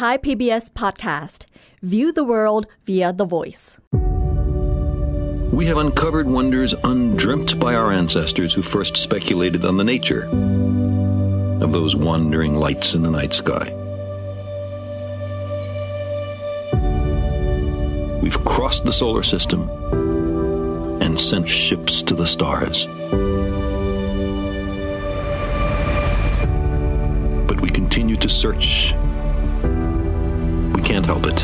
Thai PBS podcast. View the world via the voice. We have uncovered wonders undreamt by our ancestors who first speculated on the nature of those wandering lights in the night sky. We've crossed the solar system and sent ships to the stars. But we continue to search We can't help it.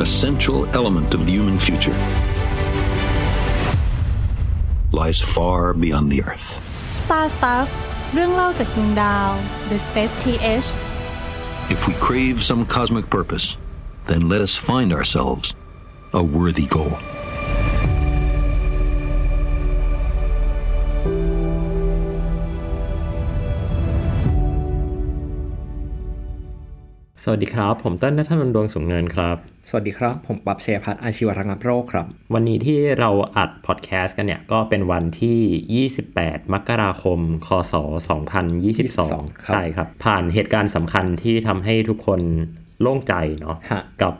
A central element of the human future lies far beyond the earth. Star Stuff เรื่องเล่าจากดวงดาว The Space TH If we crave some cosmic purpose, then let us find ourselves a worthy goal. สวัสดีครับ ผมเต้นนัทนนท์ดวงสูงเนินครับ สวัสดีครับ ผมปับเชยพัฒน์อาชีวระงับโรคครับ วันนี้ที่เราอัดพอดแคสต์กันเนี่ย ก็เป็นวันที่ 28 มกราคม คศ 2022ครับใช่ครับ ผ่านเหตุการณ์สำคัญที่ทำให้ทุกคนโล่งใจเนาะฮะกับ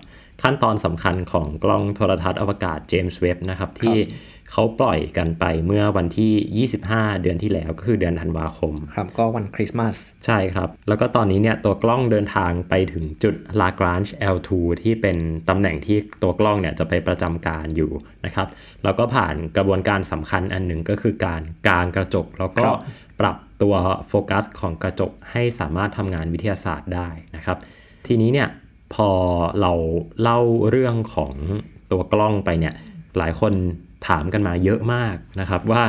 ขั้นตอนสำคัญของกล้องโทรทัศน์อวกาศเจมส์เว็บนะครับ ที่ เขาปล่อยกันไปเมื่อวันที่ 25 เดือนที่แล้วก็คือเดือนธันวาคม ครับก็วันคริสต์มาส ใช่ครับ แล้วก็ตอนนี้เนี่ยตัวกล้องเดินทางไปถึงจุด Lagrange L2 ที่เป็นตำแหน่งที่ตัวกล้องเนี่ยจะไปประจำการอยู่นะครับ แล้วก็ผ่านกระบวนการสำคัญอันหนึ่งก็คือการกางกระจก แล้วก็ครับปรับตัวโฟกัสของกระจกให้สามารถทำงานวิทยาศาสตร์ได้นะครับ ทีนี้เนี่ยพอเราเล่าเรื่องของตัวกล้องไปเนี่ยหลายคน ถามกันมาเยอะมากนะครับว่า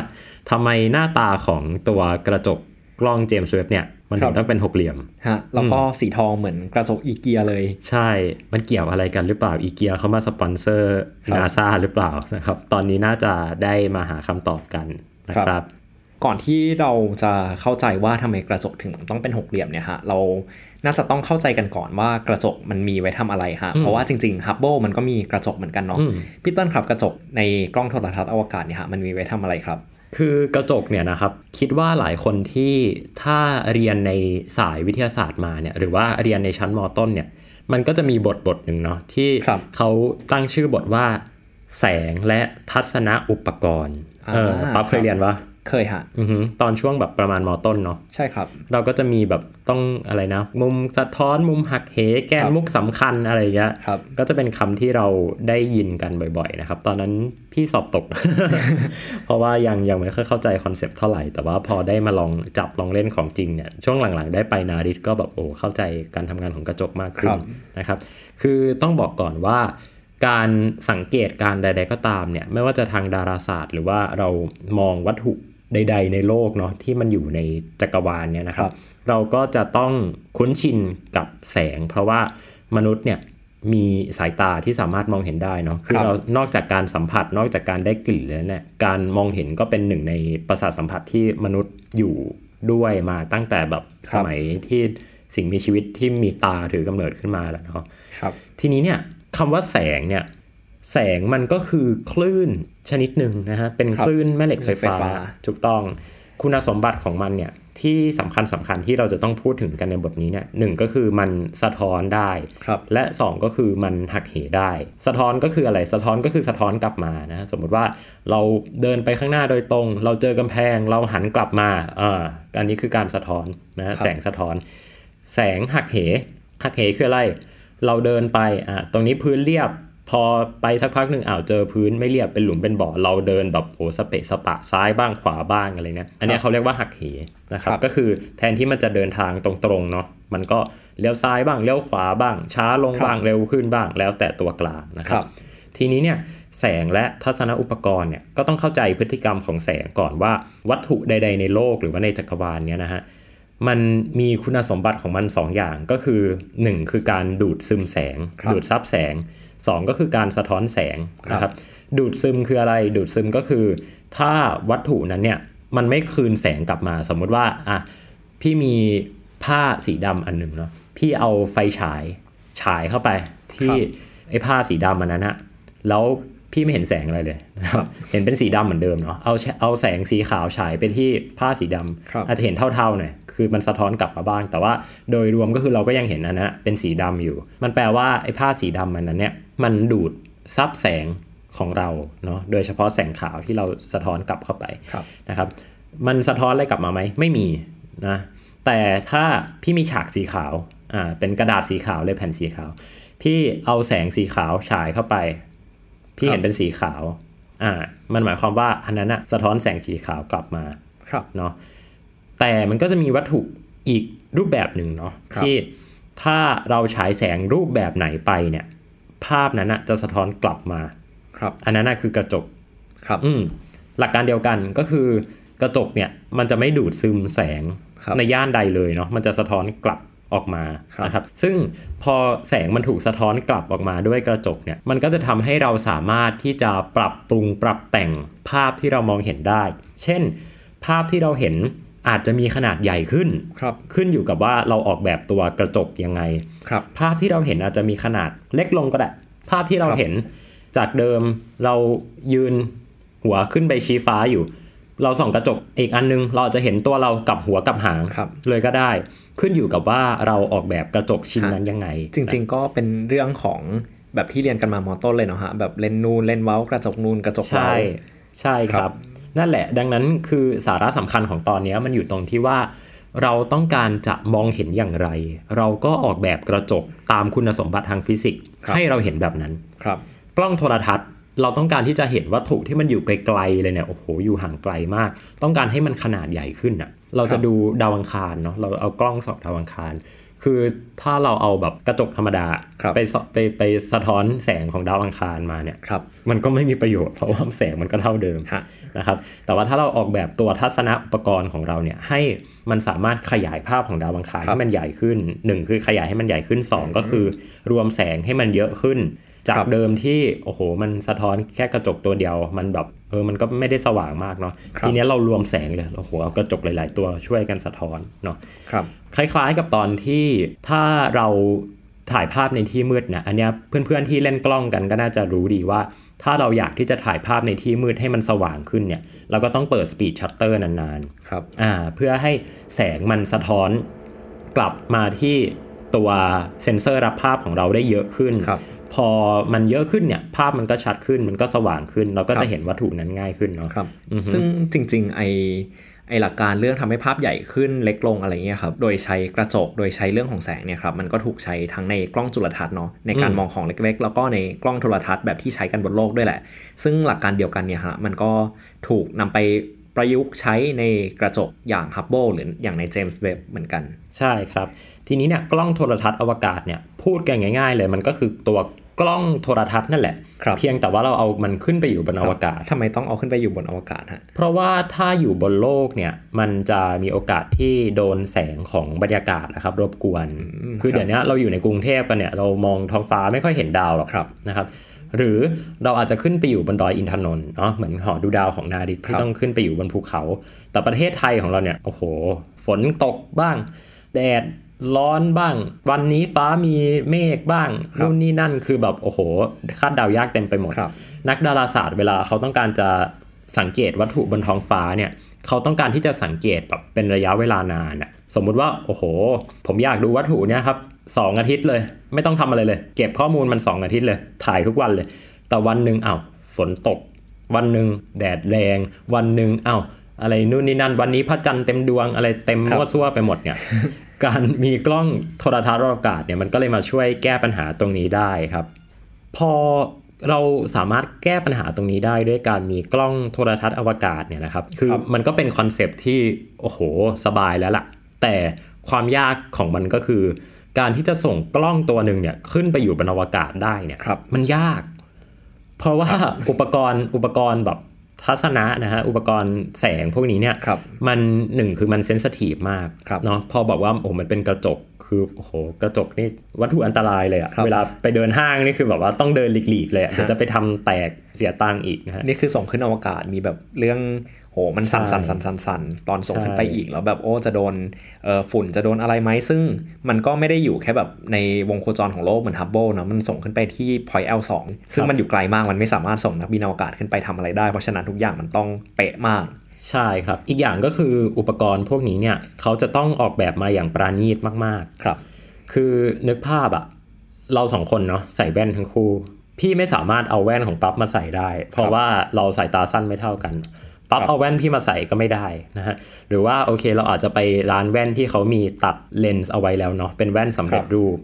ทำไมหน้าตาของตัวกระจกกล้องเจมส์เว็บเนี่ยมันถึงต้องเป็นหกเหลี่ยมฮะแล้วก็สีทองเหมือนกระจกอีเกียเลย ใช่ มันเกี่ยวอะไรกันหรือเปล่าอีเกียเขามาสปอนเซอร์ครับนาซาหรือเปล่านะครับ ตอนนี้น่าจะได้มาหาคำตอบกันนะคครัรับบ ก่อนที่เราจะเข้าใจว่าทำไมกระจกถึงต้องเป็นหกเหลี่ยมเนี่ยฮะเราน่าจะต้องเข้าใจกันก่อนว่ากระจกมันมีไว้ทำอะไรฮะเพราะว่าจริงๆฮับเบิลมันก็มีกระจกเหมือนกันเนาะพี่เติ้ลครับกระจกในกล้องโทรทัศน์อวกาศเนี่ยฮะมันมีไว้ทำอะไรครับ คือกระจกเนี่ยนะครับคิดว่าหลายคนที่ถ้าเรียนในสายวิทยาศาสตร์มาเนี่ยหรือว่าเรียนในชั้นมต้นเนี่ยมันก็จะมีบทบทหนึ่งเนาะที่ครับเขาตั้งชื่อบทว่า แสงและทัศนอุปกรณ์เอออ่าปั๊บเคยเรียนปะ เคยฮะอือหือตอนช่วงแบบประมาณมต้นเนาะใช่ครับ เราก็จะมีแบบต้องอะไรนะ มุมสะท้อนมุมหักเหแกนครับมุขสำคัญอะไรอย่างเงี้ยครับ ก็จะเป็นคำที่เราได้ยินกันบ่อย ๆ นะครับ ตอนนั้นพี่สอบตก เพราะว่ายังยังไม่ค่อยเข้าใจคอนเซปต์เท่าไหร่ แต่ว่าพอได้มาลองจับลองเล่นของจริงเนี่ยช่วงหลังๆ ได้ไป NARIT ก็แบบโอ้เข้าใจการทำงานของกระจกมากขึ้นครับนะครับ คือต้องบอกก่อนว่าการสังเกตการใด ๆ ก็ตามเนี่ย ไม่ว่าจะทางดาราศาสตร์ หรือว่าเรามองวัตถุ ใด ๆ ในโลกเนาะที่มันอยู่ในจักรวาลเนี่ยนะครับ เราก็จะต้องคุ้นชินกับแสง เพราะว่ามนุษย์เนี่ยมีสายตาที่สามารถมองเห็นได้เนาะคือครับเรานอกจากการสัมผัสนอกจากการได้กลิ่นแล้วเนี่ยการมองเห็นก็เป็นหนึ่งในประสาทสัมผัสที่มนุษย์อยู่ด้วยมาตั้งแต่แบบสมัยที่สิ่งมีชีวิตที่มีตาถือกำเนิดขึ้นมาแล้วเนาะครับทีนี้เนี่ยคำว่าแสงเนี่ย แสงมันก็คือคลื่นชนิดหนึ่งนะฮะ เป็นครับคลื่นแม่เหล็กไฟฟ้าไฟฟ้า ถูกต้อง คุณสมบัติของมันเนี่ยที่สำคัญสำคัญที่เราจะต้องพูดถึงกันในบทนี้เนี่ยหนึ่งก็คือมันสะท้อนได้ครับและสองก็คือมันหักเหได้ สะท้อนก็คืออะไรสะท้อนก็คือสะท้อนกลับมานะสมมติว่าเราเดินไปข้างหน้าโดยตรง เราเจอกำแพงเราหันกลับมาอ่าอันนี้คือการสะท้อนนะฮะครับแสงสะท้อน แสงหักเหหักเหคืออะไร เราเดินไปอะตรงนี้พื้นเรียบ พอไปสักพักหนึ่งอ้าวเจอพื้นไม่เรียบเป็นหลุมเป็นบ่อเราเดินแบบโอ้สเปะสปะซ้ายบ้างขวาบ้างอะไรเนี่ยอันเนี้ยเขาเรียกว่าหักเหนะครับครับก็คือแทนที่มันจะเดินทางตรงๆเนาะมันก็เลี้ยวซ้ายบ้างเลี้ยวขวาบ้าง ช้าลงบ้างเร็วขึ้นบ้าง แล้วแต่ตัวกลางนะคครัรับบทีนี้เนี่ยแสงและทัศนอุปกรณ์เนี่ยก็ต้องเข้าใจพฤติกรรมของแสงก่อนว่าวัตถุใด ๆ ในโลกหรือว่าในจักรวาลเนี่ยนะฮะมันมีคุณสมบัติของมัน2อย่างก็คือ 1 คือการดูดซึมแสงครับดูดซับแสง 2 ก็คือการสะท้อนแสงนะคครัรับบดูดซึมคืออะไร ดูดซึมก็คือ ถ้าวัตถุนั้นเนี่ยมันไม่คืนแสงกลับมา สมมุติว่าอะพี่มีผ้าสีดำอันหนึ่งเนาะพี่เอาไฟฉายฉายเข้าไปที่ครับไอ้ผ้าสีดำอันนั้นอะแล้ว พี่ไม่เห็นแสงอะไรเลยนะครับเห็นเป็นสีดำเหมือนเดิมเนาะเอาเอาแสงสีขาวฉายไปที่ผ้าสีดำครับอาจจะเห็นเท่าๆหน่อยคือมันสะท้อนกลับมาบ้าง แต่ว่าโดยรวมก็คือเราก็ยังเห็นอันนั้นนะเป็นสีดำอยู่ มันแปลว่าไอ้ผ้าสีดำมันนั้นเนี่ยมันดูดซับแสงของเราเนาะโดยเฉพาะแสงขาวที่เราสะท้อนกลับเข้าไปครับนะครับ มันสะท้อนอะไรกลับมาไหมไม่มีนะแต่ถ้าพี่มีฉากสีขาวอ่าเป็นกระดาษสีขาวเลยแผ่นสีขาว พี่เอาแสงสีขาวฉายเข้าไป พี่เห็นเป็นสีขาว อ่า มันหมายความว่าอันนั้นอะสะท้อนแสงสีขาวกลับมา ครับเนาะ แต่มันก็จะมีวัตถุอีกรูปแบบหนึ่งเนาะครับที่ถ้าเราฉายแสงรูปแบบไหนไปเนี่ย ภาพนั้นนะจะสะท้อนกลับมา ครับ อันนั้นนะคือกระจก ครับ อืม หลักการเดียวกันก็คือกระจกเนี่ย มันจะไม่ดูดซึมแสงครับในย่านใดเลยเนาะ มันจะสะท้อนกลับ ออกมาครับนะครับซึ่งพอแสงมันถูกสะท้อนกลับออกมาด้วยกระจกเนี่ยมันก็จะทำให้เราสามารถที่จะปรับปรุงปรับแต่งภาพที่เรามองเห็นได้ เช่น ภาพที่เราเห็นอาจจะมีขนาดใหญ่ขึ้นครับขึ้นอยู่กับว่าเราออกแบบตัวกระจกยังไงครับภาพที่เราเห็นอาจจะมีขนาดเล็กลงก็ได้ ภาพที่เราครับเห็นจากเดิมเรายืนหัวขึ้นไปชี้ฟ้าอยู่ เราส่องกระจกอีกอันนึง เราอาจจะเห็นตัวเรากับหัวกับหางครับเลยก็ได้ ขึ้นอยู่กับว่าเราออกแบบกระจกชิ้นนั้นยังไง จริง ๆ ก็เป็นเรื่องของแบบที่เรียนกันมามอต้นเลยเนาะฮะแบบเลนส์นูนเลนส์เว้ากระจกนูนกระจกใช่เว้าใช่คครัรับบนั่นแหละ ดังนั้นคือสาระสำคัญของตอนนี้มันอยู่ตรงที่ว่า เราต้องการจะมองเห็นอย่างไร เราก็ออกแบบกระจกตามคุณสมบัติทางฟิสิกส์ให้เราเห็นแบบนั้นครับ กล้องโทรทัศน์เราต้องการที่จะเห็นวัตถุที่มันอยู่ไกลๆเลยเนี่ยโอ้โหอยู่ห่างไกลมาก ต้องการให้มันขนาดใหญ่ขึ้นอะ เราจะดูดาวอังคารเนาะเราเอากล้องส่องดาวอังคาร คือถ้าเราเอาแบบกระจกธรรมดาครับไปสไปไปสะท้อนแสงของดาวอังคารมาเนี่ยครับมันก็ไม่มีประโยชน์เพราะว่าแสงมันก็เท่าเดิมฮะนะครับแต่ว่าถ้าเราออกแบบตัวทัศนอุปกรณ์ของเราเนี่ยให้มันสามารถขยายภาพของดาวอังคารครับให้มันใหญ่ขึ้นหนึ่งคือขยายให้มันใหญ่ขึ้นสองก็คือรวมแสงให้มันเยอะขึ้น จากครับเดิมที่โอ้โห มันสะท้อนแค่กระจกตัวเดียว มันแบบเออมันก็ไม่ได้สว่างมากเนาะครับทีเนี้ยเรารวมแสงเลยโอ้โหเอากระจกหลาย ๆ ตัวช่วยกันสะท้อนเนาะครับคล้าย ๆ กับตอนที่ถ้าเราถ่ายภาพในที่มืดนะอันเนี้ยเพื่อน ๆ ที่เล่นกล้องกันก็น่าจะรู้ดีว่า ถ้าเราอยากที่จะถ่ายภาพในที่มืดให้มันสว่างขึ้นเนี่ยเราก็ต้องเปิด speed shutter นานครับๆอ่าเพื่อให้แสงมันสะท้อนกลับมาที่ตัวเซ็นเซอร์รับภาพของเราได้เยอะขึ้นครับ พอมันเยอะขึ้นเนี่ย ภาพมันก็ชัดขึ้นมันก็สว่างขึ้น เราก็ครัจะบเห็นวัตถุนั้นง่ายขึ้นเนาะครับซึ่งจริง ๆ ไอไอหลักการเรื่องทำให้ภาพใหญ่ขึ้นเล็กลงอะไรเงี้ยครับโดยใช้กระจกโดยใช้เรื่องของแสงเนี่ยครับมันก็ถูกใช้ทั้งในกล้องจุลทรรศน์เนาะในการอืมมองของเล็กๆ แล้วก็ในกล้องโทรทัศน์แบบที่ใช้กันบนโลกด้วยแหละ ซึ่งหลักการเดียวกันเนี่ยฮะมันก็ถูกนำไปประยุกต์ใช้ในกระจกอย่างฮับเบิลหรืออย่างในเจมส์เว็บเหมือนกัน ใช่ครับ ทีนี้เนี่ยกล้องโทรทัศน์อวกาศเนี่ยพูดกันง่าย ๆ เลยมันก็คือตัว กล้องโทรทัศน์นั่นแหละครับเพียงแต่ว่าเราเอามันขึ้นไปอยู่บนอวกาศทำไมต้องเอาขึ้นไปอยู่บนอวกาศฮะเพราะว่าถ้าอยู่บนโลกเนี่ยมันจะมีโอกาสที่โดนแสงของบรรยากาศนะครับรบกวน คือเดี๋ยวนี้เราอยู่ในกรุงเทพกันเนี่ยเรามองท้องฟ้าไม่ค่อยเห็นดาวหรอกครับนะครับ หรือเราอาจจะขึ้นไปอยู่บนดอยอินทนนท์เนาะเหมือนหอดูดาวของนาดิตคที่รับต้องขึ้นไปอยู่บนภูเขา แต่ประเทศไทยของเราเนี่ยโอ้โห ฝนตกบ้าง แดด ร้อนบ้าง วันนี้ฟ้ามีเมฆบ้างนู่นนี่นั่นคือแบบโอ้โห คาดเดายากเต็มไปหมดครับนักดาราศาสตร์เวลาเขาต้องการจะสังเกตวัตถุบนท้องฟ้าเนี่ยเขาต้องการที่จะสังเกตแบบเป็นระยะเวลานานอะสมมุติว่าโอ้โห ผมอยากดูวัตถุเนี่ยครับสองอาทิตย์เลย ไม่ต้องทำอะไรเลย เก็บข้อมูลมัน 2 อาทิตย์เลย ถ่ายทุกวันเลย แต่วันหนึ่งอ้าวฝนตก วันหนึ่งแดดแรง วันหนึ่งอ้าวอะไรนู่นนี่นั่น วันนี้พระจันทร์เต็มดวงอะไรเต็มครับมั่วซั่วไปหมดเนี่ย การมีกล้องโทรทัศน์อวกาศเนี่ยมันก็เลยมาช่วยแก้ปัญหาตรงนี้ได้ครับ พอเราสามารถแก้ปัญหาตรงนี้ได้ด้วยการมีกล้องโทรทัศน์อวกาศเนี่ยนะครับ คือครับมันก็เป็นคอนเซปต์ที่โอ้โหสบายแล้วล่ะ แต่ความยากของมันก็คือ การที่จะส่งกล้องตัวหนึ่งเนี่ยขึ้นไปอยู่บนอวกาศได้เนี่ยครับมันยาก เพราะว่าอุปกรณ์อุปกรณ์แบบ ทัศนะนะฮะอุปกรณ์แสงพวกนี้เนี่ยครับมันหนึ่งคือมันเซนสทีฟมากครับเนาะพอบอกว่าโอ้มันเป็นกระจกคือโอ้โหกระจกนี่วัตถุอันตรายเลยอะครับเวลาไปเดินห้างนี่คือแบบว่าต้องเดินหลีกๆเลยอะฮะเดี๋ยวจะไปทำแตกเสียตังค์อีกนะฮะนี่คือส่งขึ้นอวกาศมีแบบเรื่อง โหมันสั่นใช่สั่นสั่นสั่นสั่นตอนส่งใช่ขึ้นไปอีกแล้วแบบโอ้จะโดนเอ่อฝุ่นจะโดนอะไรไหมซึ่งมันก็ไม่ได้อยู่แค่แบบในวงโคจรของโลกเหมือนฮับเบิลนะมันส่งขึ้นไปที่ point L2 ซึ่งมันอยู่ไกลมากมันไม่สามารถส่งนักบินอวกาศขึ้นไปทำอะไรได้ เพราะฉะนั้นทุกอย่างมันต้องเป๊ะมากใช่ครับ อีกอย่างก็คืออุปกรณ์พวกนี้เนี่ยเขาจะต้องออกแบบมาอย่างปราณีตมากครับๆคือนึกภาพอะเราสองคนเนาะใส่แว่นทั้งคู่ พี่ไม่สามารถเอาแว่นของปั๊บมาใส่ได้ เพราะว่าเราสายตาสั้นไม่เท่ากัน ปั๊บครับเอาแว่นพี่มาใส่ก็ไม่ได้นะฮะหรือว่าโอเคเราอาจจะไปร้านแว่นที่เขามีตัดเลนส์เอาไว้แล้วเนาะเป็นแว่นสำเร็จรูป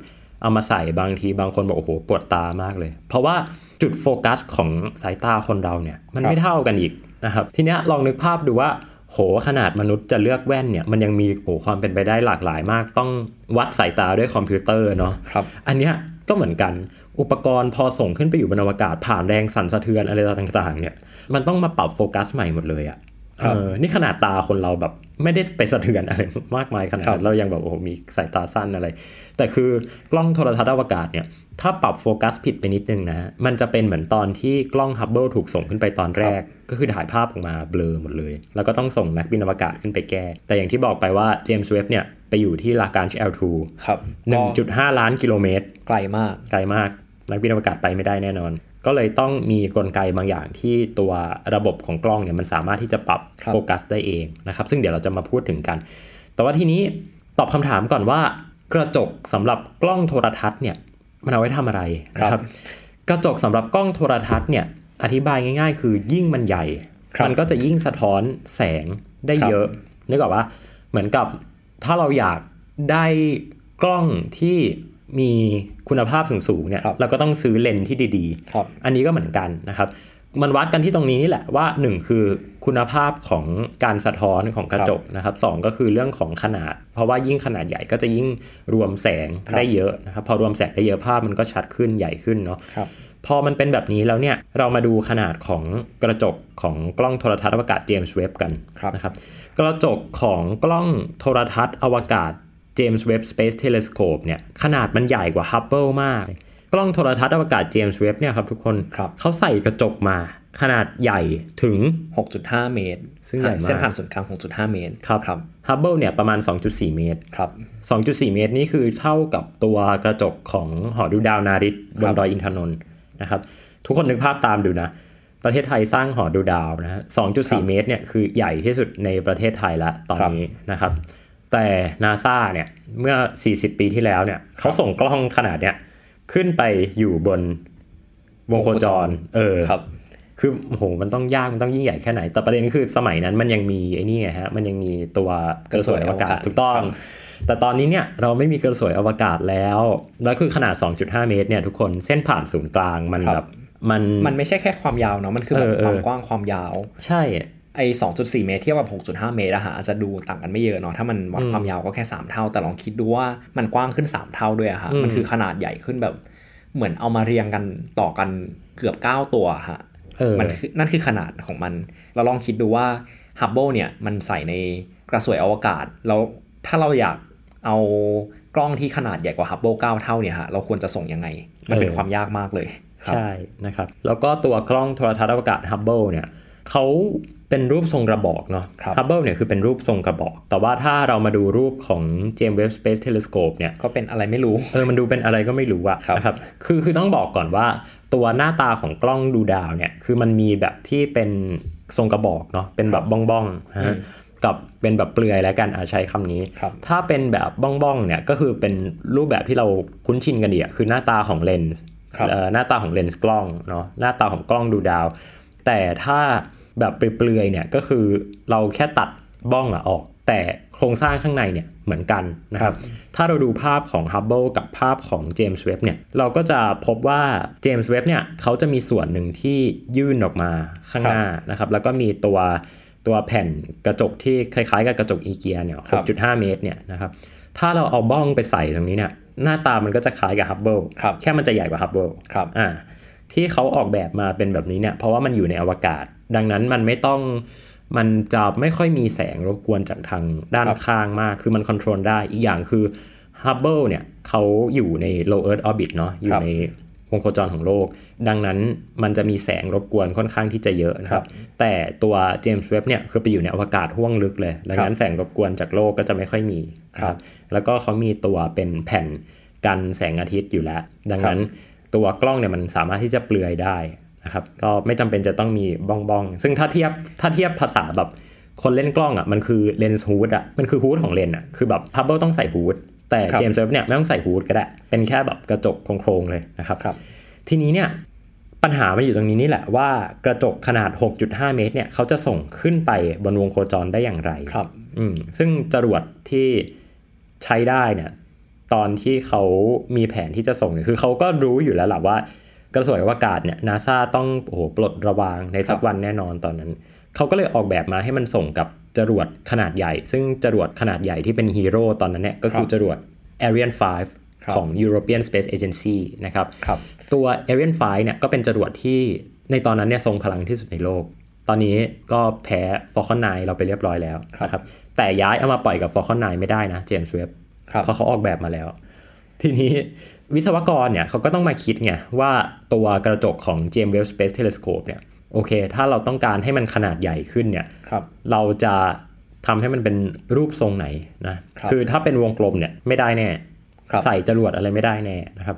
เอามาใส่บางทีบางคนบอกโอ้โหปวดตามากเลย เพราะว่าจุดโฟกัสของสายตาคนเราเนี่ยมันไม่เท่ากันอีกนะครับทีเนี้ยลองนึกภาพดูว่าโหขนาดมนุษย์จะเลือกแว่นเนี่ยมันยังมีโหความเป็นไปได้หลากหลายมาก ต้องวัดสายตาด้วยคอมพิวเตอร์เนาะครับอันเนี้ยก็เหมือนกันอุปกรณ์พอส่งขึ้นไปอยู่บนอวกาศผ่านแรงสั่นสะเทือนอะไรต่างๆเนี่ย มันต้องมาปรับโฟกัสใหม่หมดเลยอะครั่ะบเออนี่ขนาดตาคนเราแบบไม่ได้ไปสะเทือนอะไรมากมายขนาดครันั้นบเรายังแบบโอ้โหมีสายตาสั้นอะไร แต่คือกล้องโทรทัศน์อวกาศเนี่ย ถ้าปรับโฟกัสผิดไปนิดนึงนะ มันจะเป็นเหมือนตอนที่กล้องฮับเบิลถูกส่งขึ้นไปตอนแรก ก็คือถ่ายภาพออกมาเบลอหมดเลย แล้วก็ต้องส่งนักบินอวกาศขึ้นไปแก้ แต่อย่างที่บอกไปว่าเจมส์เว็บเนี่ยไปอยู่ที่ลากานช L2 ครับก็1.5ล้านกิโลเมตร ไกลมากไกลมาก นักบินอวกาศไปไม่ได้แน่นอน ก็เลยต้องมีกลไกบางอย่างที่ตัวระบบของกล้องเนี่ยมันสามารถที่จะปรับครับโฟกัสได้เองนะครับ ซึ่งเดี๋ยวเราจะมาพูดถึงกัน แต่ว่าทีนี้ตอบคำถามก่อนว่ากระจกสำหรับกล้องโทรทัศน์เนี่ยมันเอาไว้ทำอะไรนะครับ กระจกสำหรับกล้องโทรทัศน์เนี่ยอธิบายง่าย ๆ คือยิ่งมันใหญ่ครับมันก็จะยิ่งสะท้อนแสงได้เยอะนึกออกว่าเหมือนกับถ้าเราอยากได้กล้องที่ มีคุณภาพสูงๆเนี่ยครับเราก็ต้องซื้อเลนส์ที่ดีครับๆอันนี้ก็เหมือนกันนะครับมันวัดกันที่ตรงนี้นี่แหละว่าหนึ่งคือคุณภาพของการสะท้อนของกระจกนะครับสองก็คือเรื่องของขนาด เพราะว่ายิ่งขนาดใหญ่ก็จะยิ่งรวมแสงครับได้เยอะนะครับพอรวมแสงได้เยอะภาพมันก็ชัดขึ้นใหญ่ขึ้นเนาะครับพอมันเป็นแบบนี้แล้วเนี่ยเรามาดูขนาดของกระจกของกล้องโทรทัศน์อวกาศเจมส์เว็บกันครับนะครับกระจกของกล้องโทรทัศน์อวกาศ เจมส์เว็บ Space Telescope เนี่ยขนาดมันใหญ่กว่าฮับเบิลมาก กล้องโทรทัศน์อวกาศเจมส์เว็บเนี่ยครับทุกคนครับเขาใส่กระจกมาขนาดใหญ่ถึง 6.5 เมตร ซึ่งใหญ่มากเส้นผ่านศูนย์กลาง 6.5 เมตรครับฮับเบิลเนี่ยประมาณ 2.4 เมตร ครับ 2.4 เมตรนี่คือเท่ากับตัวกระจกของหอดูดาว NARIT ครับบนดอยอินทนนท์นะครับ ทุกคนนึกภาพตามดูนะ ประเทศไทยสร้างหอดูดาวนะฮะ2.4 เมตรเนี่ยคือใหญ่ที่สุดในประเทศไทยละตอนนี้นะครับ แต่นาซาเนี่ยเมื่อ 40 ปีที่แล้วเนี่ยเขาส่งกล้องขนาดเนี้ยขึ้นไปอยู่บนวงโคจร เออครับ คือโอ้โหมันต้องยากมันต้องยิ่งใหญ่แค่ไหน แต่ประเด็นคือสมัยนั้นมันยังมีไอ้นี่ไงฮะมันยังมีตัวกระสวยอวกาศกระสวยอวกาศถูกต้อง แต่ตอนนี้เนี่ยเราไม่มีกระสวยอวกาศแล้ว แล้วคือขนาด 2.5 เมตรเนี่ยทุกคนเส้นผ่านศูนย์กลางมันครับแบบมันมันไม่ใช่แค่ความยาวเนาะมันคือแบบเออเออความกว้างความยาว ใช่ ไอ้2.4เมตรเทียบกับ6.5เมตรอะฮะอาจจะดูต่างกันไม่เยอะเนาะถ้ามันวัดความยาวก็แค่3เท่า แต่ลองคิดดูว่ามันกว้างขึ้น3เท่าด้วยอะฮะมันคือขนาดใหญ่ขึ้นแบบ เหมือนเอามาเรียงกันต่อกันเกือบ9ตัวฮะเออมันคือนั่นคือขนาดของมัน เราลองคิดดูว่าฮับเบิลเนี่ยมันใส่ในกระสวยอวกาศ แล้วถ้าเราอยากเอากล้องที่ขนาดใหญ่กว่าฮับเบิล9เท่าเนี่ยฮะเราควรจะส่งยังไง มันเป็นเออความยากมากเลยครับใช่นะครับ แล้วก็ตัวกล้องโทรทัศน์อวกาศฮับเบิลเนี่ยเขา เป็นรูปทรงกระบอกเนาะครับฮับเบิลเนี่ยคือเป็นรูปทรงกระบอก แต่ว่าถ้าเรามาดูรูปของ James Webb Space Telescope เนี่ย ก็เป็นอะไรไม่รู้ เออ มันดูเป็นอะไรก็ไม่รู้อะครับนะครับ คือ คือต้องบอกก่อนว่า ตัวหน้าตาของกล้องดูดาวเนี่ย คือมันมีแบบที่เป็นทรงกระบอกเนาะ เป็นแบบบ้องบ้องๆฮะกับเป็นแบบเปลือยแล้วกันอาใช้คำนี้ครับถ้าเป็นแบบบ้องบ้องๆเนี่ยก็คือเป็นรูปแบบที่เราคุ้นชินกันดีอะคือหน้าตาของเลนส์ครับเอ่อหน้าตาของเลนส์กล้องเนาะ หน้าตาของกล้องดูดาว แต่ถ้า แบบเปลือยๆเนี่ยก็คือเราแค่ตัดบ้องอะออก แต่โครงสร้างข้างในเนี่ยเหมือนกันนะครับ ถ้าเราดูภาพของ Hubble กับภาพของ James Webb เนี่ยเราก็จะพบว่า James Webb เนี่ยเขาจะมีส่วนหนึ่งที่ยื่นออกมาข้างหน้านะครับแล้วก็มีตัวตัวแผ่นกระจกที่คล้ายๆกับกระจกอีเกียเนี่ยครับ6.5 เมตรเนี่ยนะครับถ้าเราเอาบ้องไปใส่ตรงนี้เนี่ยหน้าตามันก็จะคล้ายกับ Hubble ครับแค่มันจะใหญ่กว่า Hubble ครับอ่าที่เขาออกแบบมาเป็นแบบนี้เนี่ยเพราะว่ามันอยู่ในอวกาศ ดังนั้นมันไม่ต้องมันจะไม่ค่อยมีแสงรบกวนจากทางด้านครับข้างมาก คือมันคอนโทรลได้ อีกอย่างคือ Hubble เนี่ยเขาอยู่ใน low Earth orbit เนาะ อยู่ครับในวงโคจรของโลก ดังนั้นมันจะมีแสงรบกวนค่อนข้างที่จะเยอะนะครับ แต่ตัวเจมส์เว็บเนี่ยคือไปอยู่ในอวกาศห้วงลึกเลย ดังนั้นแสงรบกวนจากโลกก็จะไม่ค่อยมีครับ แล้วก็เขามีตัวเป็นแผ่นกันแสงอาทิตย์อยู่แล้ว ดังนั้นตัวกล้องเนี่ยมันสามารถที่จะเปลือยได้ นะครับก็ไม่จำเป็นจะต้องมีบ้องบ้องๆซึ่งถ้าเทียบถ้าเทียบภาษาแบบคนเล่นกล้องอะมันคือเลนส์ hood อะมันคือ hood ของเลนส์อะคือแบบฮับเบิลต้องใส่ hood แต่ครับเจมส์เว็บเนี่ยไม่ต้องใส่ hood ก็ได้ เป็นแค่แบบกระจกโครงๆเลยนะครับครับทีนี้เนี่ยปัญหามาอยู่ตรงนี้นี่แหละว่ากระจกขนาด 6.5 เมตรเนี่ยเขาจะส่งขึ้นไปบนวงโคจรได้อย่างไรครับอืมซึ่งจรวดที่ใช้ได้เนี่ยตอนที่เขามีแผนที่จะส่งเนี่ยคือเขาก็รู้อยู่แล้วแหละว่า กระสวยอวกาศเนี่ยนาซาต้องโอ้โหปลดระวางในสักวันแน่นอนตอนนั้น เขาก็เลยออกแบบมาให้มันส่งกับจรวดขนาดใหญ่ ซึ่งจรวดขนาดใหญ่ที่เป็นฮีโร่ตอนนั้นเนี่ยก็คือครับจรวด Ariane ครับ5ของ European Space Agency นะครับครับตัว Ariane 5เนี่ยก็เป็นจรวดที่ในตอนนั้นเนี่ยทรงพลังที่สุดในโลก ตอนนี้ก็แพ้ Falcon 9 เราไปเรียบร้อยแล้วนะครับแต่ย้ายเอามาปล่อยกับ Falcon 9 ไม่ได้นะเจมส์เว็บครับเพราะเขาออกแบบมาแล้ว ทีนี้ วิศวกรเนี่ยเขาก็ต้องมาคิดไงว่าตัวกระจกของ James Webb Space Telescope เนี่ยโอเค ถ้าเราต้องการให้มันขนาดใหญ่ขึ้นเนี่ยครับเราจะทำให้มันเป็นรูปทรงไหนนะครับอถ้าเป็นวงกลมเนี่ยไม่ได้แน่ครับใส่จรวดอะไรไม่ได้แน่นะครับ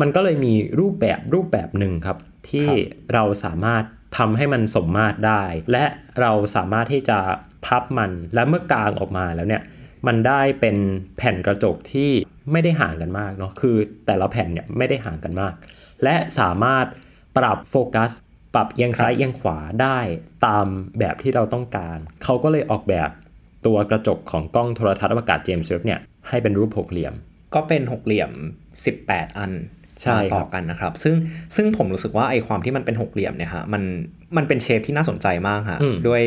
มันก็เลยมีรูปแบบรูปแบบหนึ่งครับ ที่ครับเราสามารถทำให้มันสมมาตรได้ และเราสามารถที่จะพับมันและเมื่อกางออกมาแล้วเนี่ย มันได้เป็นแผ่นกระจกที่ไม่ได้ห่างกันมากเนาะคือแต่ละแผ่นเนี่ยไม่ได้ห่างกันมาก และสามารถปรับโฟกัส ปรับเอียงซ้ายเอียงขวาได้ตามแบบที่เราต้องการ เขาก็เลยออกแบบตัวกระจกของกล้องโทรทัศน์อวกาศเจมส์เว็บเนี่ยให้เป็นรูปหกเหลี่ยม ก็เป็นหกเหลี่ยม 18 อันใช่มาครับต่อกันนะครับ ซึ่งซึ่งผมรู้สึกว่าไอความที่มันเป็นหกเหลี่ยมเนี่ยฮะมันมันเป็นเชฟที่น่าสนใจมากฮะด้วย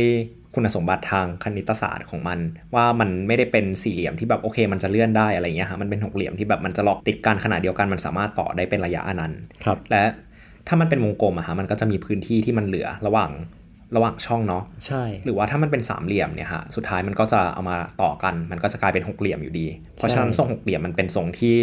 คุณสมบัติทางคณิตศาสตร์ของมัน ว่ามันไม่ได้เป็นสี่เหลี่ยมที่แบบโอเค มันจะเลื่อนได้อะไรเงี้ยฮะมันเป็นหกเหลี่ยมที่แบบมันจะล็อกติดกันขนาดเดียวกันมันสามารถต่อได้เป็นระยะอนันต์ครับและถ้ามันเป็นวงกลมอะฮะมันก็จะมีพื้นที่ที่มันเหลือระหว่างระหว่างช่องเนาะใช่ หรือว่าถ้ามันเป็นสามเหลี่ยมเนี่ยฮะสุดท้ายมันก็จะเอามาต่อกัน มันก็จะกลายเป็นหกเหลี่ยมอยู่ดี เพราะฉะนั้นทรงหกเหลี่ยมมันเป็นทรงที่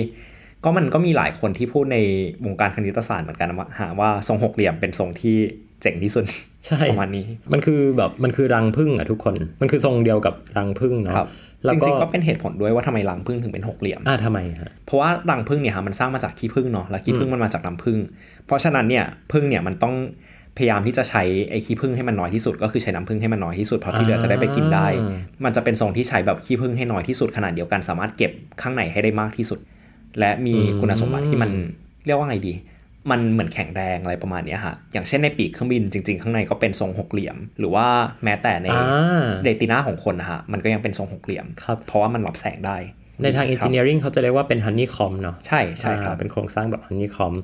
ก็มันก็มีหลายคนที่พูดในวงการคณิตศาสตร์เหมือนกันว่าหาว่าทรงหกเหลี่ยมเป็นทรงที่ เจ๋งที่สุดใช่ประมาณนี้ มันคือแบบมันคือรังผึ้งอะทุกคน มันคือทรงเดียวกับรังผึ้งเนาะครับแล้วจก็ริงๆก็เป็นเหตุผลด้วยว่าทำไมรังผึ้งถึงเป็นหกเหลี่ยมอ่าทำไมฮะเพราะว่ารังผึ้งเนี่ยฮะมันสร้างมาจากขี้ผึ้งเนาะแล้วขี้ผึ้งมันมาจากน้ำผึ้งเพราะฉะนั้นเนี่ยผึ้งเนี่ยมันต้องพยายามที่จะใช้ไอ้ขี้ผึ้งให้มันน้อยที่สุด ก็คือใช้น้ำผึ้งให้มันน้อยที่สุดเพราะที่เหลือจะได้ไปกินได้ มันจะเป็นทรงที่ใช้แบบขี้ผึ้งให้น้อยที่สุดขนาดเดียวกันสามารถเก็บข้างในให้ได้มากที่สุด และมีคุณสมบัติที่มันเรียกว่าไงดี มันเหมือนแข็งแรงอะไรประมาณเนี้ยฮะ อย่างเช่นในปีกเครื่องบินจริง ๆ ข้างในก็เป็นทรงหกเหลี่ยม หรือว่าแม้แต่ในอ่าเรตินาของคนนะฮะ มันก็ยังเป็นทรงหกเหลี่ยมครับเพราะว่ามันรับแสงได้ ในทางครับ engineering เขาจะเรียกว่าเป็น honeycomb เนาะ ใช่ใช่ครับอ่าเป็นโครงสร้างแบบ honeycomb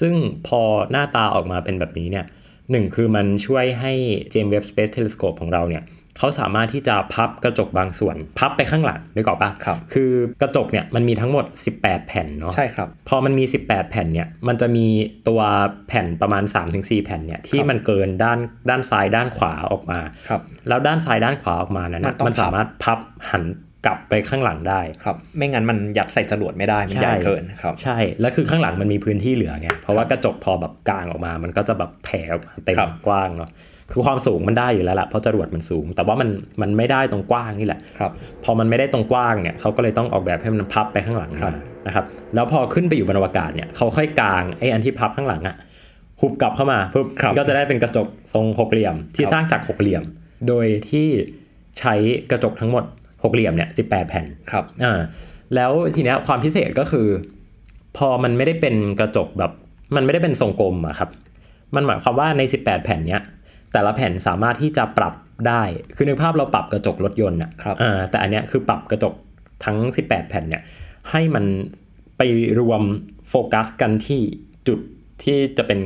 ซึ่งพอหน้าตาออกมาเป็นแบบนี้เนี่ยหนึ่งคือมันช่วยให้ James Webb Space Telescope ของเราเนี่ย เขาสามารถที่จะพับกระจกบางส่วน พับไปข้างหลังนึกออกปะครับคือกระจกเนี่ยมันมีทั้งหมด 18 แผ่นเนาะใช่ครับ พอมันมี 18 แผ่นเนี่ยมันจะมีตัวแผ่นประมาณ 3-4 แผ่นเนี่ยที่มันเกินด้านด้านซ้ายด้านขวาออกมาครับแล้วด้านซ้ายด้านขวาออกมานั้นมันะนต้องมันสามารถพับหันกลับไปข้างหลังได้ครับ ไม่งั้นมันยัดใส่จรวดไม่ได้มันใหญ่เกินครับใช่ แล้วคือข้างหลังมันมีพื้นที่เหลือไงเพราะว่ากระจกพอแบบกลางออกมา มันก็จะแบบแผ่ออกมาเต็มครับกว้างเนาะ คือความสูงมันได้อยู่แล้วแหละเพราะจรวดมันสูง แต่ว่ามันมันไม่ได้ตรงกว้างนี่แหละครับพอมันไม่ได้ตรงกว้างเนี่ยเขาก็เลยต้องออกแบบให้มันพับไปข้างหลังครัมาบนะครับแล้วพอขึ้นไปอยู่บนอวกาศเนี่ยเขาค่อยกางไอ้อันที่พับข้างหลังอะหุบกลับเข้ามาปุ๊บครับก็จะได้เป็นกระจกทรงหกเหลี่ยม ที่ครับสร้างจากหกเหลี่ยม โดยที่ใช้กระจกทั้งหมดหกเหลี่ยมเนี่ยสิบแปดแผ่นครับอ่าแล้วทีเนี้ยความพิเศษก็คือ พอมันไม่ได้เป็นกระจกแบบ มันไม่ได้เป็นทรงกลมอะครับ มันหมายความว่าใน 18 แผ่นเนี้ย แต่ละแผ่นสามารถที่จะปรับได้ คือในภาพเราปรับกระจกรถยนต์อะครับอ่าแต่อันเนี้ยคือปรับกระจกทั้ง 18 แผ่นเนี่ยให้มันไปรวมโฟกัสกันที่จุดที่จะเป็น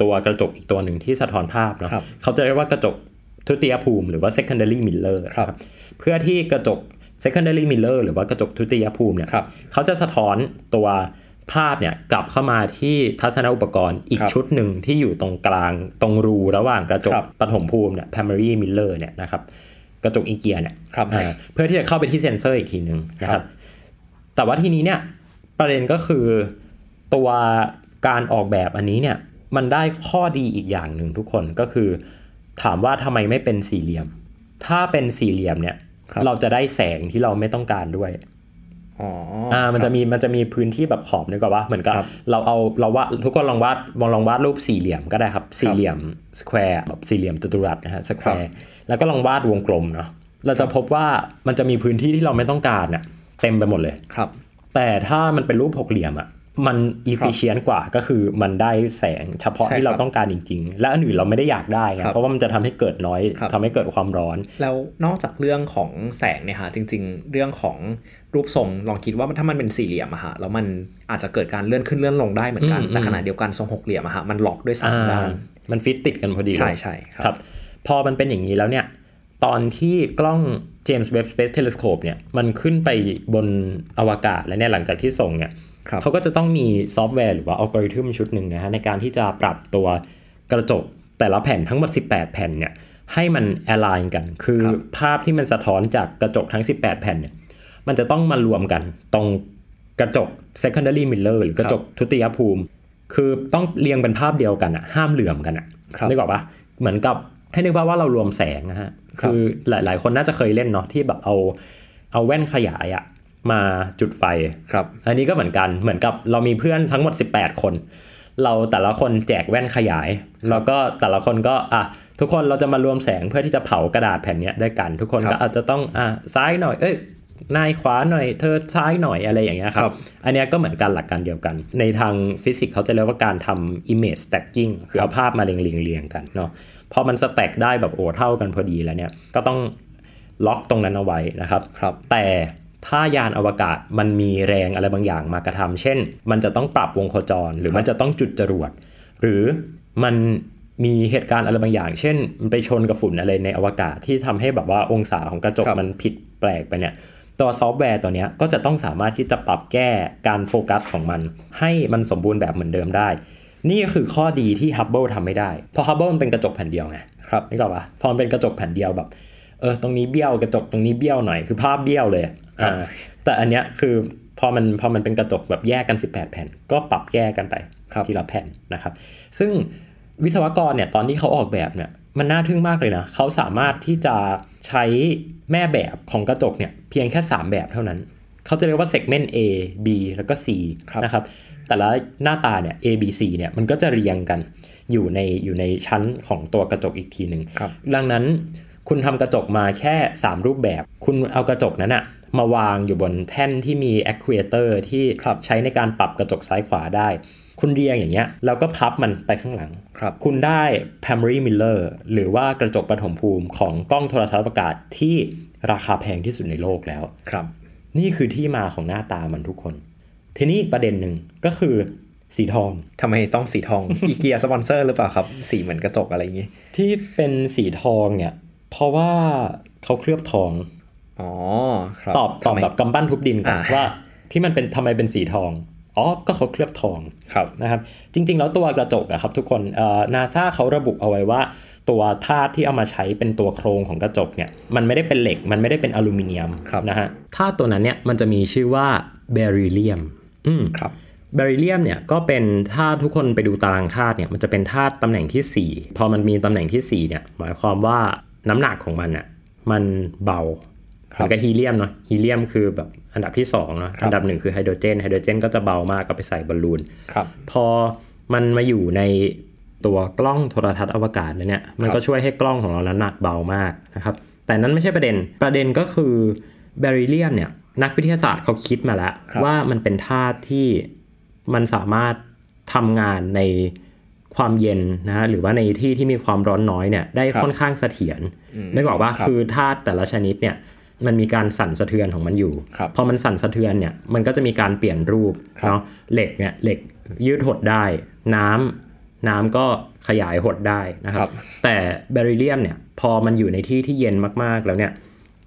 ตัวกระจกอีกตัวหนึ่งที่สะท้อนภาพเนาะครับเขาจะเรียกว่ากระจกทุติยภูมิหรือว่า secondary mirror ครับนะเพื่อที่กระจก secondary mirror หรือว่ากระจกทุติยภูมิเนี่ยครับเขาจะสะท้อนตัว ภาพเนี่ยกลับเข้ามาที่ทัศนอุปกรณ์อีกครับชุดหนึ่งที่อยู่ตรงกลางตรงรูระหว่างกระจกครับปฐมภูมิเนี่ย primary mirror เนี่ยนะครับกระจกอีเกียเนี่ยครับอ่าเพื่อที่จะเข้าไปที่เซนเซอร์อีกทีหนึ่งนะครับแต่ว่าทีนี้เนี่ยประเด็นก็คือตัวการออกแบบอันนี้เนี่ยมันได้ข้อดีอีกอย่างหนึ่งทุกคนก็คือ ถามว่าทำไมไม่เป็นสี่เหลี่ยม ถ้าเป็นสี่เหลี่ยมเนี่ยครับเราจะได้แสงที่เราไม่ต้องการด้วย อ๋ออ่ามันจะมีมันจะมีพื้นที่แบบขอบนึกว่าเหมือนกับครับเราเอาเราวาดทุกคนลองวาดมองลองวาดรูปสี่เหลี่ยมก็ได้ครับสี่เหลี่ยม square แบบสี่เหลี่ยมจัตุรัสนะฮะ square แล้วก็ลองวาดวงกลมเนาะเราจะพบว่ามันจะมีพื้นที่ที่เราไม่ต้องการเนี่ยเต็มไปหมดเลยครับ แต่ถ้ามันเป็นรูปหกเหลี่ยมอะมัน efficient กว่าก็คือมันได้แสงเฉพาะใช่ที่เราครับต้องการจริง ๆ และอันอื่นเราไม่ได้อยากได้ไงครับเพราะว่ามันจะทำให้เกิดน้อยครับทำให้เกิดความร้อน แล้วนอกจากเรื่องของแสงเนี่ยฮะจริง ๆ เรื่องของ รูปทรงลองคิดว่าถ้ามันเป็นสี่เหลี่ยมอะฮะแล้วมันอาจจะเกิดการเลื่อนขึ้นเลื่อนลงได้เหมือนกันอืมแต่ขณะเดียวกันทรงหกเหลี่ยมอะฮะมันล็อกด้วยสามอ่าด้านมันฟิตติดกันพอดี ใช่เลยใช่ครับครับ พอมันเป็นอย่างนี้แล้วเนี่ย ตอนที่กล้อง James Webb Space Telescope เนี่ยมันขึ้นไปบนอวกาศแล้วเนี่ยหลังจากที่ส่งเนี่ยครับเขาก็จะต้องมีซอฟต์แวร์หรือว่าอัลกอริทึมชุดหนึ่งนะฮะในการที่จะปรับตัวกระจกแต่ละแผ่นทั้งหมด 18 แผ่นเนี่ยให้มัน align กัน คือครับภาพที่มันสะท้อนจากกระจกทั้ง 18 แผ่นเนี่ย มันจะต้องมารวมกันตรงกระจก secondary mirror หรือกระจกทุติยภูมิ คือต้องเรียงเป็นภาพเดียวกันอะห้ามเหลื่อมกันอะครับนึกออกปะเหมือนกับให้นึกภาพว่าเรารวมแสงนะฮะครับคือหลาย ๆ คนน่าจะเคยเล่นเนาะที่แบบเอาเอาแว่นขยายอะมาจุดไฟครับ อันนี้ก็เหมือนกันเหมือนกับเรามีเพื่อนทั้งหมด 18 คน เราแต่ละคนแจกแว่นขยาย แล้วก็แต่ละคนก็อะทุกคนเราจะมารวมแสงเพื่อที่จะเผากระดาษแผ่นเนี้ยด้วยกัน ทุกคนครัก็บอาจจะต้องอะซ้ายหน่อยเอ้ย นายขวาหน่อย เธอซ้ายหน่อยอะไรอย่างเงี้ยคครัรับบอันเนี้ยก็เหมือนกันหลักการเดียวกัน ในทางฟิสิกส์เขาจะเรียกว่าการทำ image stacking คือเอาภาพมาเรียงเรียงเรียงกันเนาะพอมันสแต็กได้แบบโอ้เท่ากันพอดีแล้วเนี่ยก็ต้องล็อกตรงนั้นเอาไว้นะครับครับแต่ถ้ายานอวกาศมันมีแรงอะไรบางอย่างมากระทำเช่น มันจะต้องปรับวงโคจร หรือมันจะต้องจุดจรวด หรือมันมีเหตุการณ์อะไรบางอย่าง เช่น มันไปชนกับฝุ่นอะไรในอวกาศที่ทำให้แบบว่าองศาของกระจกครับมันผิดแปลกไปเนี่ย ตัวซอฟต์แวร์ตัวเนี้ยก็จะต้องสามารถที่จะปรับแก้การโฟกัสของมัน ให้มันสมบูรณ์แบบเหมือนเดิมได้ นี่ก็คือข้อดีที่ Hubble ทำไม่ได้ เพราะ Hubble มันเป็นกระจกแผ่นเดียวไงครับนึกออกปะพอมันเป็นกระจกแผ่นเดียวแบบเออตรงนี้เบี้ยวกระจกตรงนี้เบี้ยวหน่อยคือภาพเบี้ยวเลยครับอ่าแต่อันเนี้ยคือพอมันพอมันเป็นกระจกแบบแยกกัน 18 แผ่น ก็ปรับแก้กันไปครับทีละแผ่นนะครับ ซึ่งวิศวกรเนี่ยตอนที่เขาออกแบบเนี่ยมันน่าทึ่งมากเลยนะ เขาสามารถที่จะใช้ แม่แบบของกระจกเนี่ยเพียงแค่ 3 แบบเท่านั้น เขาจะเรียกว่า segment A B แล้วก็ C ครับนะครับ แต่ละหน้าตาเนี่ย A B C เนี่ยมันก็จะเรียงกันอยู่ในอยู่ในชั้นของตัวกระจกอีกทีหนึ่งครับดังนั้นคุณทำกระจกมาแค่ 3 รูปแบบ คุณเอากระจกนั้นอะ มาวางอยู่บนแท่นที่มี actuator ที่ครับใช้ในการปรับกระจกซ้ายขวาได้ คุณเรียงอย่างเงี้ยแล้วก็พับมันไปข้างหลังครับคุณได้ primary mirror หรือว่ากระจกปฐมภูมิของกล้องโทรทัศน์อวกาศที่ราคาแพงที่สุดในโลกแล้วครับ นี่คือที่มาของหน้าตามันทุกคน ทีนี้อีกประเด็นหนึ่งก็คือสีทอง ทำไมต้องสีทอง อีเกียสปอนเซอร์หรือเปล่าครับ สีเหมือนกระจกอะไรอย่างงี้ ที่เป็นสีทองเนี่ย เพราะว่าเขาเคลือบทอง อ๋อครับตอบตอบทำไมแบบกำปั้นทุบดินก่อนอ่าว่าที่มันเป็นทำไมเป็นสีทองอ๋อก็เขาเคลือบทองครับนะครับ จริง ๆ แล้วตัวกระจกอะครับ ทุกคนเอ่อนาซาเขาระบุเอาไว้ว่า ตัวธาตุที่เอามาใช้เป็นตัวโครงของกระจกเนี่ยมันไม่ได้เป็นเหล็ก มันไม่ได้เป็นอลูมิเนียมครับนะฮะธาตุตัวนั้นเนี่ยมันจะมีชื่อว่าเบริเลียม อืมครับเบริเลียมเนี่ยก็เป็นธาตุทุกคนไปดูตารางธาตุเนี่ยมันจะเป็นธาตุตำแหน่งทีสี่4 พอมันมีตำแหน่งทีสี่4เนี่ยหมายความว่าน้ำหนักของมันอะมันเบาคเหรับ มือนกับฮีเลียมเนาะฮีเลียมคือแบบอันดับที่2เนาะครับอันดับหนึ่งคือไฮโดรเจนไฮโดรเจนก็จะเบามากก็ไปใส่บอลลูนครับพอมันมาอยู่ในตัวกล้องโทรทัศน์อวกาศแล้วเนี่ยมันก็ช่วยให้กล้องของเราน้ำหนักเบามากนะครับแต่นั้นไม่ใช่ประเด็นประเด็นก็คือเบริเลียมเนี่ยนักวิทยาศาสตร์เขาคิดมาแล้วครับว่ามันเป็นธาตุที่มันสามารถทำงานในความเย็นนะฮะหรือว่าในที่ที่มีความร้อนน้อยเนี่ยได้ครับค่อนข้างเสถียรนึกออกว่าครับคือธาตุแต่ละชนิดเนี่ย มันมีการสั่นสะเทือนของมันอยู่ครับพอมันสั่นสะเทือนเนี่ยมันก็จะมีการเปลี่ยนรูปครับเนาะเหล็กเนี่ยเหล็กยืดหดได้ น้ำน้ำก็ขยายหดได้นะคครัรับบแต่เบริเลียมเนี่ยพอมันอยู่ในที่ที่เย็นมากๆแล้วเนี่ย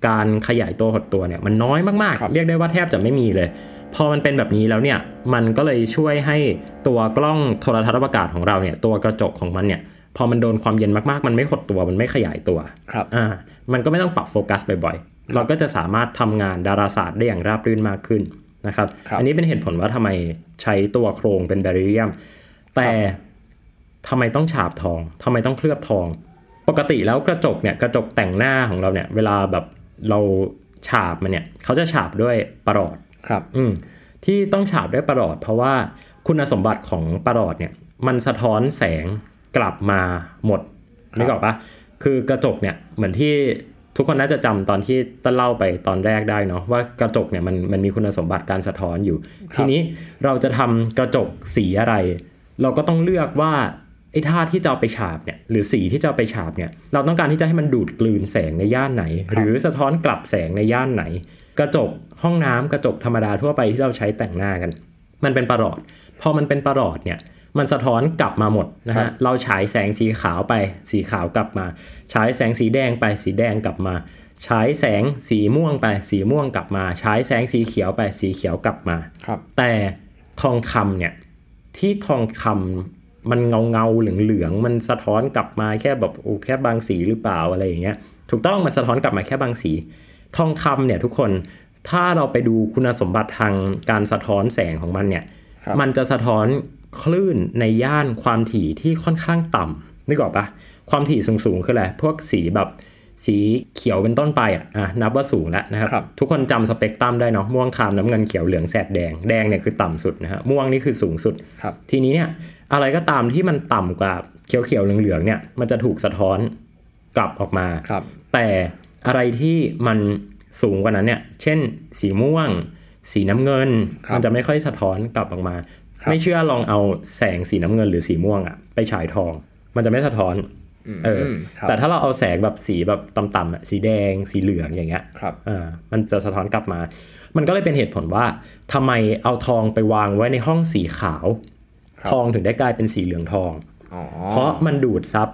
การขยายตัวหดตัวเนี่ยมันน้อยมากครับๆเรียกได้ว่าแทบจะไม่มีเลย พอมันเป็นแบบนี้แล้วเนี่ยมันก็เลยช่วยให้ตัวกล้องโทรทัศน์อวกาศของเราเนี่ยตัวกระจกของมันเนี่ยพอมันโดนความเย็นมากๆ มันไม่หดตัวมันไม่ขยายตัวครับอ่ามันก็ไม่ต้องปรับโฟกัสบ่อยๆ เราก็จะสามารถทำงานดาราศาสตร์ได้อย่างราบรื่นมากขึ้นนะครับครับอันนี้เป็นเหตุผลว่าทำไมใช้ตัวโครงเป็นแบริเลียม แต่ทำไมต้องฉาบทองทำไมต้องเคลือบทอง ปกติแล้วกระจกเนี่ยกระจกแต่งหน้าของเราเนี่ยเวลาแบบเราฉาบมันเนี่ยเขาจะฉาบด้วยประหลอดครับ อืมที่ต้องฉาบด้วยประหลอด เพราะว่าคุณสมบัติของประหลอดเนี่ยมันสะท้อนแสงกลับมาหมดนึกออกปะคือกระจกเนี่ยเหมือนที่ ทุกคนน่าจะจำตอนที่ต้นเล่าไปตอนแรกได้เนาะว่ากระจกเนี่ยมันมันมีคุณสมบัติการสะท้อนอยู่ ทีนี้เราจะทำกระจกสีอะไร เราก็ต้องเลือกว่าไอ้ท่าที่จะเอาไปฉาบเนี่ยหรือสีที่จะเอาไปฉาบเนี่ยเราต้องการที่จะให้มันดูดกลืนแสงในย่านไหน หรือสะท้อนกลับแสงในย่านไหน กระจกห้องน้ำกระจกธรรมดาทั่วไปที่เราใช้แต่งหน้ากัน มันเป็นประหลอดพอมันเป็นประหลอดเนี่ย มันสะท้อนกลับมาหมดนะครัฮะบเราฉายแสงสีขาวไปสีขาวกลับมา ฉายแสงสีแดงไปสีแดงกลับมา ฉายแสงสีม่วงไปสีม่วงกลับมา ฉายแสงสีเขียวไปสีเขียวกลับมาครับ แต่ทองคำเนี่ยที่ทองคำมันเงาเงาๆเหลืองเหลืองๆมันสะท้อนกลับมาแค่แบบโอ้แค่บางสีหรือเปล่าอะไรอย่างเงี้ยถูกต้องมันสะท้อนกลับมาแค่บางสี ทองคำเนี่ยทุกคนถ้าเราไปดูคุณสมบัติทางการสะท้อนแสงของมันเนี่ยครับมันจะสะท้อน คลื่นในย่านความถี่ที่ค่อนข้างต่ำนึกออกปะความถี่สูงๆคืออะไรพวกสีแบบสีเขียวเป็นต้นไปอะอะนับว่าสูงแล้วนะครับครับทุกคนจำสเปกตรัมได้เนาะม่วงคามน้ำเงินเขียวเหลืองแสดแดงแดงเนี่ยคือต่ำสุดนะฮะม่วงนี่คือสูงสุดครับทีนี้เนี่ยอะไรก็ตามที่มันต่ำกว่าเขียวเขียวๆเหลืองๆเนี่ยมันจะถูกสะท้อนกลับออกมาครับ แต่อะไรที่มันสูงกว่านั้นเนี่ย เช่น สีม่วง สีน้ำเงินครับมันจะไม่ค่อยสะท้อนกลับออกมาครับ ไม่เชื่อลองเอาแสงสีน้ำเงินหรือสีม่วงอะไปฉายทอง มันจะไม่สะท้อนเออมครับแต่ถ้าเราเอาแสงแบบสีแบบต่ำๆอะสีแดงสีเหลืองอย่างเงี้ยครับอ่ามันจะสะท้อนกลับมา มันก็เลยเป็นเหตุผลว่าทำไมเอาทองไปวางไว้ในห้องสีขาวครับทองถึงได้กลายเป็นสีเหลืองทองอ๋อเพราะมันดูดซับ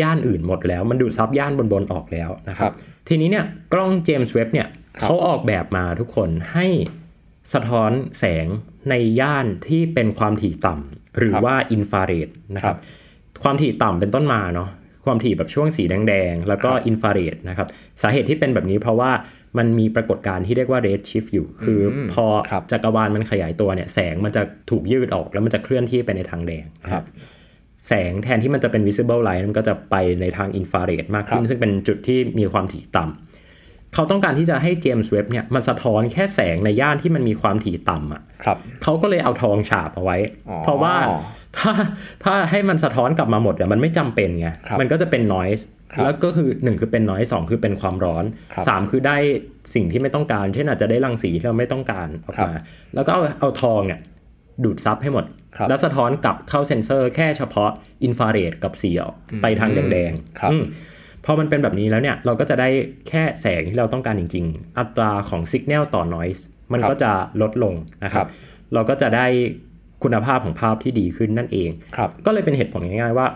ย่านอื่นหมดแล้ว มันดูดซับย่านบนๆออกแล้วนะครัครับบทีนี้เนี่ยกล้องเจมส์เว็บเนี่ยครับเขาออกแบบมาทุกคนให้ สะท้อนแสงในย่านที่เป็นความถี่ต่ำหรือว่าอินฟราเรดนะครับ ความถี่ต่ำเป็นต้นมาเนาะความถี่แบบช่วงสีแดงๆ แล้วก็อินฟราเรดนะครับ สาเหตุที่เป็นแบบนี้เพราะว่ามันมีปรากฏการณ์ที่เรียกว่า red shift อยู่ คืออพอครับจักรวาลมันขยายตัวเนี่ยแสงมันจะถูกยืดออกแล้วมันจะเคลื่อนที่ไปในทางแดงนะคครัรับบแสงแทนที่มันจะเป็น visible light มันก็จะไปในทางอินฟราเรดมากขึ้คนรับซึ่งเป็นจุดที่มีความถี่ต่ำ เขาต้องการที่จะให้เจมส์เว็บเนี่ยมันสะท้อนแค่แสงในย่านที่มันมีความถี่ต่ำอะครับเขาก็เลยเอาทองฉาบเอาไว้อ๋อเพราะว่าถ้าถ้าให้มันสะท้อนกลับมาหมดเนี่ยมันไม่จำเป็นไงครับมันก็จะเป็น noise ครับแล้วก็คือหนึ่งคือเป็น noise สองคือเป็นความร้อนครับสามคือได้สิ่งที่ไม่ต้องการ เช่นอาจจะได้รังสีที่เราไม่ต้องการออกครับมา แล้วก็เอาเอาทองเนี่ยดูดซับให้หมดครับแล้วสะท้อนกลับเข้าเซ็นเซอร์แค่เฉพาะอินฟราเรดกับสีออกไปทางแดงครับๆอืม พอมันเป็นแบบนี้แล้วเนี่ยเราก็จะได้แค่แสงที่เราต้องการจริง ๆ อัตราของ Signal ต่อ Noise มันครับก็จะลดลงนะคครัรับบเราก็จะได้คุณภาพของภาพที่ดีขึ้นนั่นเองครับก็เลยเป็นเหตุผลง่ายๆว่า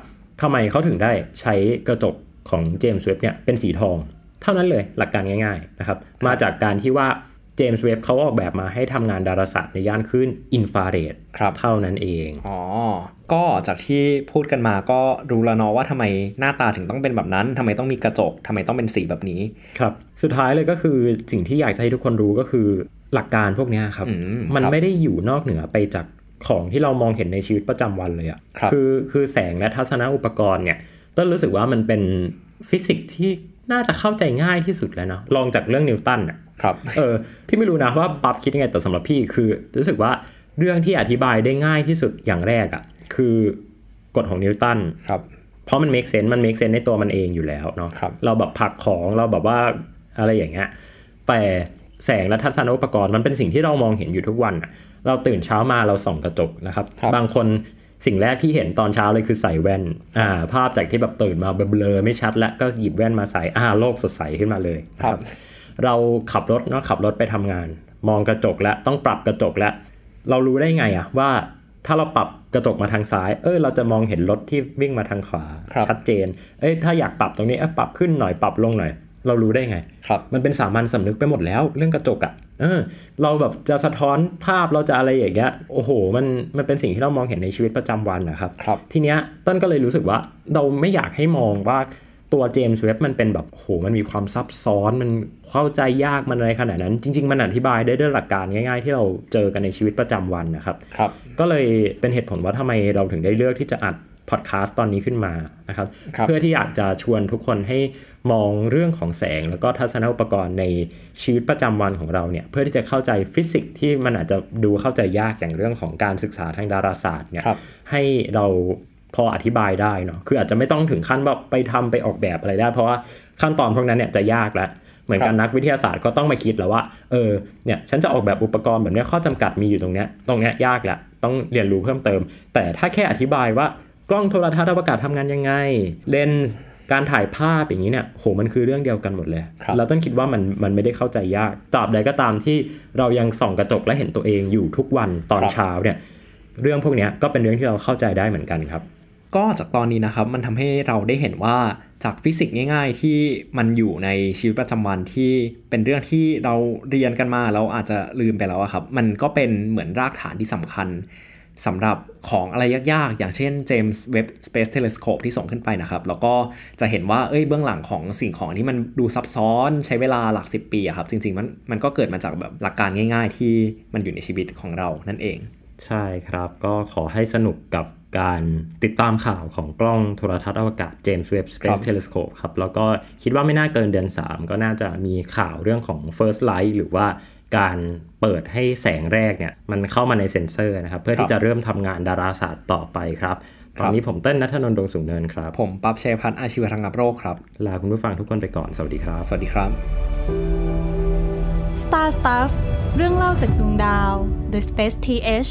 ทำไมเขาถึงได้ใช้กระจกของเจมส์เว็บเนี่ยเป็นสีทอง เท่านั้นเลยหลักการง่ายๆนะครับ มาจากการที่ว่าเจมส์เว็บเขาออกแบบมาให้ทำงานดาราศาสตร์ในย่านคลื่นอินฟราเรดครับเท่านั้นเองอ๋อ ก็จากที่พูดกันมาก็รู้แล้วเนาะว่าทำไมหน้าตาถึงต้องเป็นแบบนั้นทำไมต้องมีกระจกทำไมต้องเป็นสีแบบนี้ ครับ สุดท้ายเลยก็คือสิ่งที่อยากจะให้ทุกคนรู้ก็คือหลักการพวกเนี้ยครับอืมมันครับไม่ได้อยู่นอกเหนือไปจากของที่เรามองเห็นในชีวิตประจำวันเลยอะครับอคือแสงและทัศนอุปกรณ์เนี่ยต้นรู้สึกว่ามันเป็นฟิสิกส์ที่น่าจะเข้าใจง่ายที่สุดแล้วเนาะลองจากเรื่องนิวตันอะครับเออพี่ไม่รู้นะว่าปั๊บคิดยังไงแต่สำหรับพี่คือรู้สึกว่าเรื่องที่อธิบายได้ง่ายที่สุดอย่างแรกอะ คือกฎของนิวตันครับเพราะมัน make sense มัน make sense ในตัวมันเองอยู่แล้วเนาะครับเราแบบผลักของเราแบบว่าอะไรอย่างเงี้ยแต่แสงและทัศนอุปกรณ์มันเป็นสิ่งที่เรามองเห็นอยู่ทุกวันอะเราตื่นเช้ามาเราส่องกระจกนะครับครับบางคนสิ่งแรกที่เห็นตอนเช้าเลยคือใส่แว่นอ่าภาพจากที่แบบตื่นมาเบลอๆไม่ชัด แล้วก็หยิบแว่นมาใส่อ่าโลกสดใสขึ้นมาเลยนะครับ เราขับรถเนาะขับรถไปทำงาน มองกระจกแล้วต้องปรับกระจกแล้ว เรารู้ได้ไงอะว่าถ้าเราปรับ กระจกมาทางซ้าย เออเราจะมองเห็นรถที่วิ่งมาทางขวาครับชัดเจน เอ้ยถ้าอยากปรับตรงนี้เอ้ยปรับขึ้นหน่อยปรับลงหน่อย เรารู้ได้ไงครับมันเป็นสามัญสำนึกไปหมดแล้ว เรื่องกระจกอะ่ะเออเราแบบจะสะท้อนภาพเราจะอะไรอย่างเงี้ยโอ้โหมันมันเป็นสิ่งที่เรามองเห็นในชีวิตประจำวันนะครับครับทีเนี้ยต้นก็เลยรู้สึกว่าเราไม่อยากให้มองว่า ตัวเจมส์เว็บมันเป็นแบบโหมันมีความซับซ้อนมันเข้าใจยากมันอะไรขนาดนั้น จริง ๆ มันอธิบายได้ด้วยหลักการง่าย ๆ ที่เราเจอกันในชีวิตประจำวันนะครับครับ ก็เลยเป็นเหตุผลว่าทำไมเราถึงได้เลือกที่จะอัดพอดแคสต์ตอนนี้ขึ้นมานะครับครับเพื่อที่อยากจะชวนทุกคนให้มองเรื่องของแสง แล้วก็ทัศนอุปกรณ์ในชีวิตประจำวันของเราเนี่ยเพื่อที่จะเข้าใจฟิสิกส์ที่มันอาจจะดูเข้าใจยากอย่างเรื่องของการศึกษาทางดาราศาสตร์เนี่ยครับให้เรา พออธิบายได้เนาะคืออาจจะไม่ต้องถึงขั้นแบบไปทำไปออกแบบอะไรได้ เพราะว่าขั้นตอนพวกนั้นเนี่ยจะยากแล้วเหมือนกันนักวิทยาศาสตร์ก็ต้องมาคิดแล้วว่าเออเนี่ยฉันจะออกแบบอุปกรณ์แบบเนี้ยข้อจำกัดมีอยู่ตรงเนี้ยตรงเนี้ยยากแหละต้องเรียนรู้เพิ่มเติม แต่ถ้าแค่อธิบายว่ากล้องโทรทัศน์อวกาศทำงานยังไง เลนส์การถ่ายภาพอย่างนี้เนี่ยโหมันคือเรื่องเดียวกันหมดเลยครับเราต้องคิดว่ามันมันไม่ได้เข้าใจยากตราบใดก็ตามที่เรายังส่องกระจกและเห็นตัวเองอยู่ทุกวันตอนเช้าเนี่ยเรื่องพวกเนี้ยก็เป็นเรื่องที่เราเข้าใจได้เหมือนกันครับ ก็จากตอนนี้นะครับมันทำให้เราได้เห็นว่าจากฟิสิกส์ง่าย ๆ ที่มันอยู่ในชีวิตประจำวันที่เป็นเรื่องที่เราเรียนกันมาเราอาจจะลืมไปแล้วครับ มันก็เป็นเหมือนรากฐานที่สำคัญสำหรับของอะไรยากๆ อย่างเช่น James Webb Space Telescope ที่ส่งขึ้นไปนะครับ แล้วก็จะเห็นว่าเอ้ยเบื้องหลังของสิ่งของที่มันดูซับซ้อนใช้เวลาหลัก 10 ปีอะครับ จริงๆมันมันก็เกิดมาจากแบบหลักการง่าย ๆ ที่มันอยู่ในชีวิตของเรานั่นเอง ใช่ครับก็ขอให้สนุกกับ การติดตามข่าวของกล้องโทรทัศน์อวกาศ James Webb ครั Space บ Telescope ครับ แล้วก็คิดว่าไม่น่าเกินเดือน 3 ก็น่าจะมีข่าวเรื่องของ First Light หรือว่าการเปิดให้แสงแรกเนี่ยมันเข้ามาในเซ็นเซอร์นะครับ เพื่อที่จะเริ่มทำงานดาราศาสตร์ต่อไปครับ ตอนนี้ผมเต้นนัทนนท์ดวงสูงเนินครับ ผมปั๊บชัยพัฒน์อาชีวะทางงับโรคครับ ลาคุณผู้ฟังทุกคนไปก่อน สวัสดีครับ สวัสดีครับ Star Stuff เรื่องเล่าจากดวงดาว The Space TH